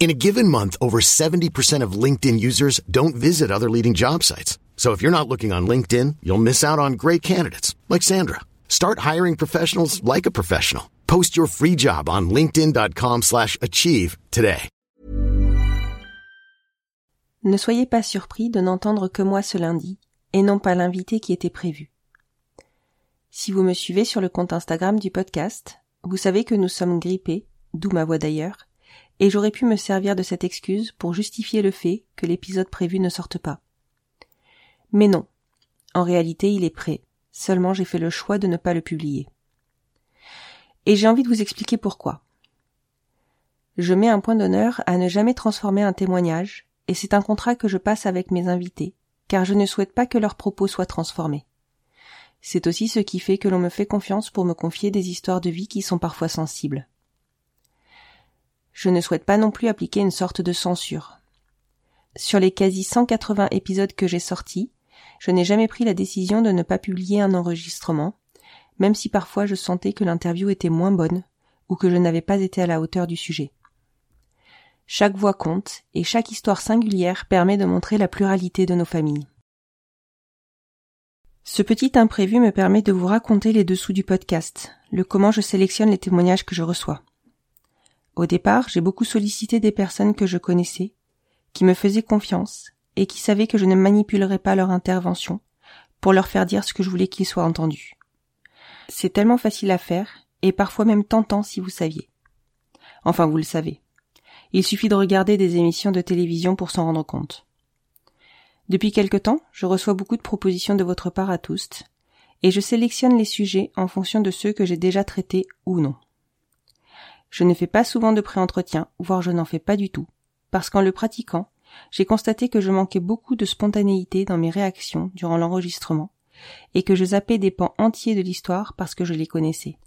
In a given month, over 70% of LinkedIn users don't visit other leading job sites. So if you're not looking on LinkedIn, you'll miss out on great candidates like Sandra. Start hiring professionals like a professional. Post your free job on linkedin.com/achieve today. Ne soyez pas surpris de n'entendre que moi ce lundi et non pas l'invité qui était prévu. Si vous me suivez sur le compte Instagram du podcast, vous savez que nous sommes grippés, d'où ma voix d'ailleurs, et j'aurais pu me servir de cette excuse pour justifier le fait que l'épisode prévu ne sorte pas. Mais non. En réalité, il est prêt. Seulement j'ai fait le choix de ne pas le publier. Et j'ai envie de vous expliquer pourquoi. Je mets un point d'honneur à ne jamais transformer un témoignage, et c'est un contrat que je passe avec mes invités, car je ne souhaite pas que leurs propos soient transformés. C'est aussi ce qui fait que l'on me fait confiance pour me confier des histoires de vie qui sont parfois sensibles. Je ne souhaite pas non plus appliquer une sorte de censure. Sur les quasi 180 épisodes que j'ai sortis, je n'ai jamais pris la décision de ne pas publier un enregistrement, même si parfois je sentais que l'interview était moins bonne ou que je n'avais pas été à la hauteur du sujet. Chaque voix compte et chaque histoire singulière permet de montrer la pluralité de nos familles. Ce petit imprévu me permet de vous raconter les dessous du podcast, le comment je sélectionne les témoignages que je reçois. Au départ, j'ai beaucoup sollicité des personnes que je connaissais, qui me faisaient confiance et qui savaient que je ne manipulerais pas leur intervention pour leur faire dire ce que je voulais qu'ils soient entendus. C'est tellement facile à faire et parfois même tentant si vous saviez. Enfin, vous le savez. Il suffit de regarder des émissions de télévision pour s'en rendre compte. Depuis quelque temps, je reçois beaucoup de propositions de votre part à tous, et je sélectionne les sujets en fonction de ceux que j'ai déjà traités ou non. Je ne fais pas souvent de pré-entretien, voire je n'en fais pas du tout, parce qu'en le pratiquant, j'ai constaté que je manquais beaucoup de spontanéité dans mes réactions durant l'enregistrement, et que je zappais des pans entiers de l'histoire parce que je les connaissais.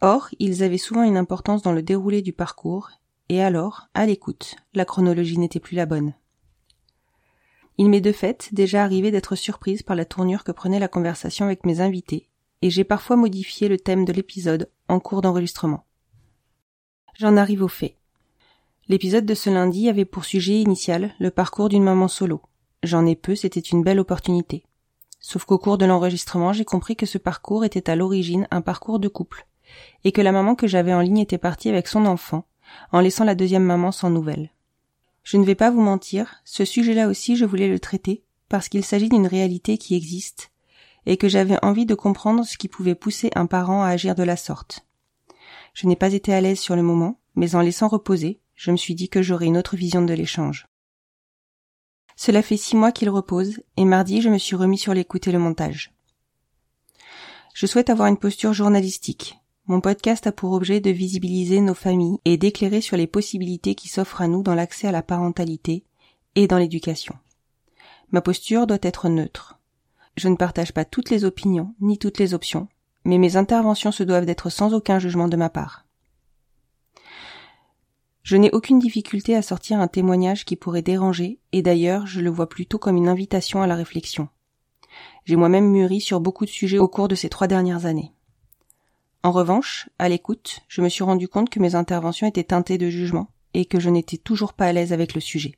Or, ils avaient souvent une importance dans le déroulé du parcours, et alors, à l'écoute, la chronologie n'était plus la bonne. Il m'est de fait déjà arrivé d'être surprise par la tournure que prenait la conversation avec mes invités, et j'ai parfois modifié le thème de l'épisode en cours d'enregistrement. J'en arrive au fait. L'épisode de ce lundi avait pour sujet initial le parcours d'une maman solo. J'en ai peu, c'était une belle opportunité. Sauf qu'au cours de l'enregistrement, j'ai compris que ce parcours était à l'origine un parcours de couple, et que la maman que j'avais en ligne était partie avec son enfant, en laissant la deuxième maman sans nouvelles. Je ne vais pas vous mentir, ce sujet-là aussi je voulais le traiter, parce qu'il s'agit d'une réalité qui existe, et que j'avais envie de comprendre ce qui pouvait pousser un parent à agir de la sorte. Je n'ai pas été à l'aise sur le moment, mais en laissant reposer, je me suis dit que j'aurais une autre vision de l'échange. Cela fait six mois qu'il repose, et mardi je me suis remis sur l'écoute et le montage. Je souhaite avoir une posture journalistique. Mon podcast a pour objet de visibiliser nos familles et d'éclairer sur les possibilités qui s'offrent à nous dans l'accès à la parentalité et dans l'éducation. Ma posture doit être neutre. Je ne partage pas toutes les opinions ni toutes les options, mais mes interventions se doivent d'être sans aucun jugement de ma part. Je n'ai aucune difficulté à sortir un témoignage qui pourrait déranger, et d'ailleurs je le vois plutôt comme une invitation à la réflexion. J'ai moi-même mûri sur beaucoup de sujets au cours de ces trois dernières années. En revanche, à l'écoute, je me suis rendu compte que mes interventions étaient teintées de jugement, et que je n'étais toujours pas à l'aise avec le sujet.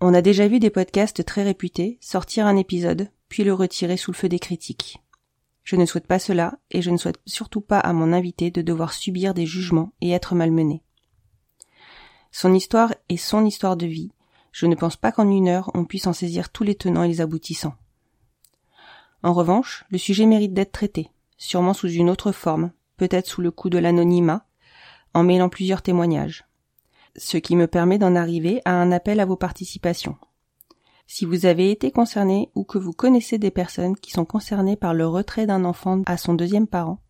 On a déjà vu des podcasts très réputés sortir un épisode, puis le retirer sous le feu des critiques. Je ne souhaite pas cela, et je ne souhaite surtout pas à mon invité de devoir subir des jugements et être malmené. Son histoire est son histoire de vie. Je ne pense pas qu'en une heure on puisse en saisir tous les tenants et les aboutissants. En revanche, le sujet mérite d'être traité, sûrement sous une autre forme, peut-être sous le coup de l'anonymat, en mêlant plusieurs témoignages. Ce qui me permet d'en arriver à un appel à vos participations. Si vous avez été concerné ou que vous connaissez des personnes qui sont concernées par le retrait d'un enfant à son deuxième parent,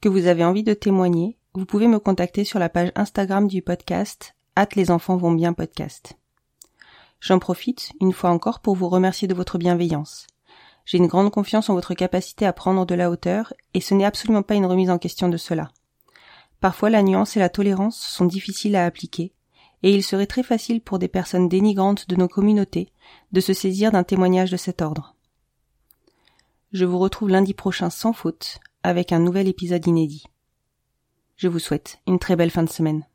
que vous avez envie de témoigner, vous pouvez me contacter sur la page Instagram du podcast, hâte les enfants vont bien podcast. J'en profite, une fois encore, pour vous remercier de votre bienveillance. J'ai une grande confiance en votre capacité à prendre de la hauteur, et ce n'est absolument pas une remise en question de cela. Parfois la nuance et la tolérance sont difficiles à appliquer, et il serait très facile pour des personnes dénigrantes de nos communautés de se saisir d'un témoignage de cet ordre. Je vous retrouve lundi prochain sans faute avec un nouvel épisode inédit. Je vous souhaite une très belle fin de semaine.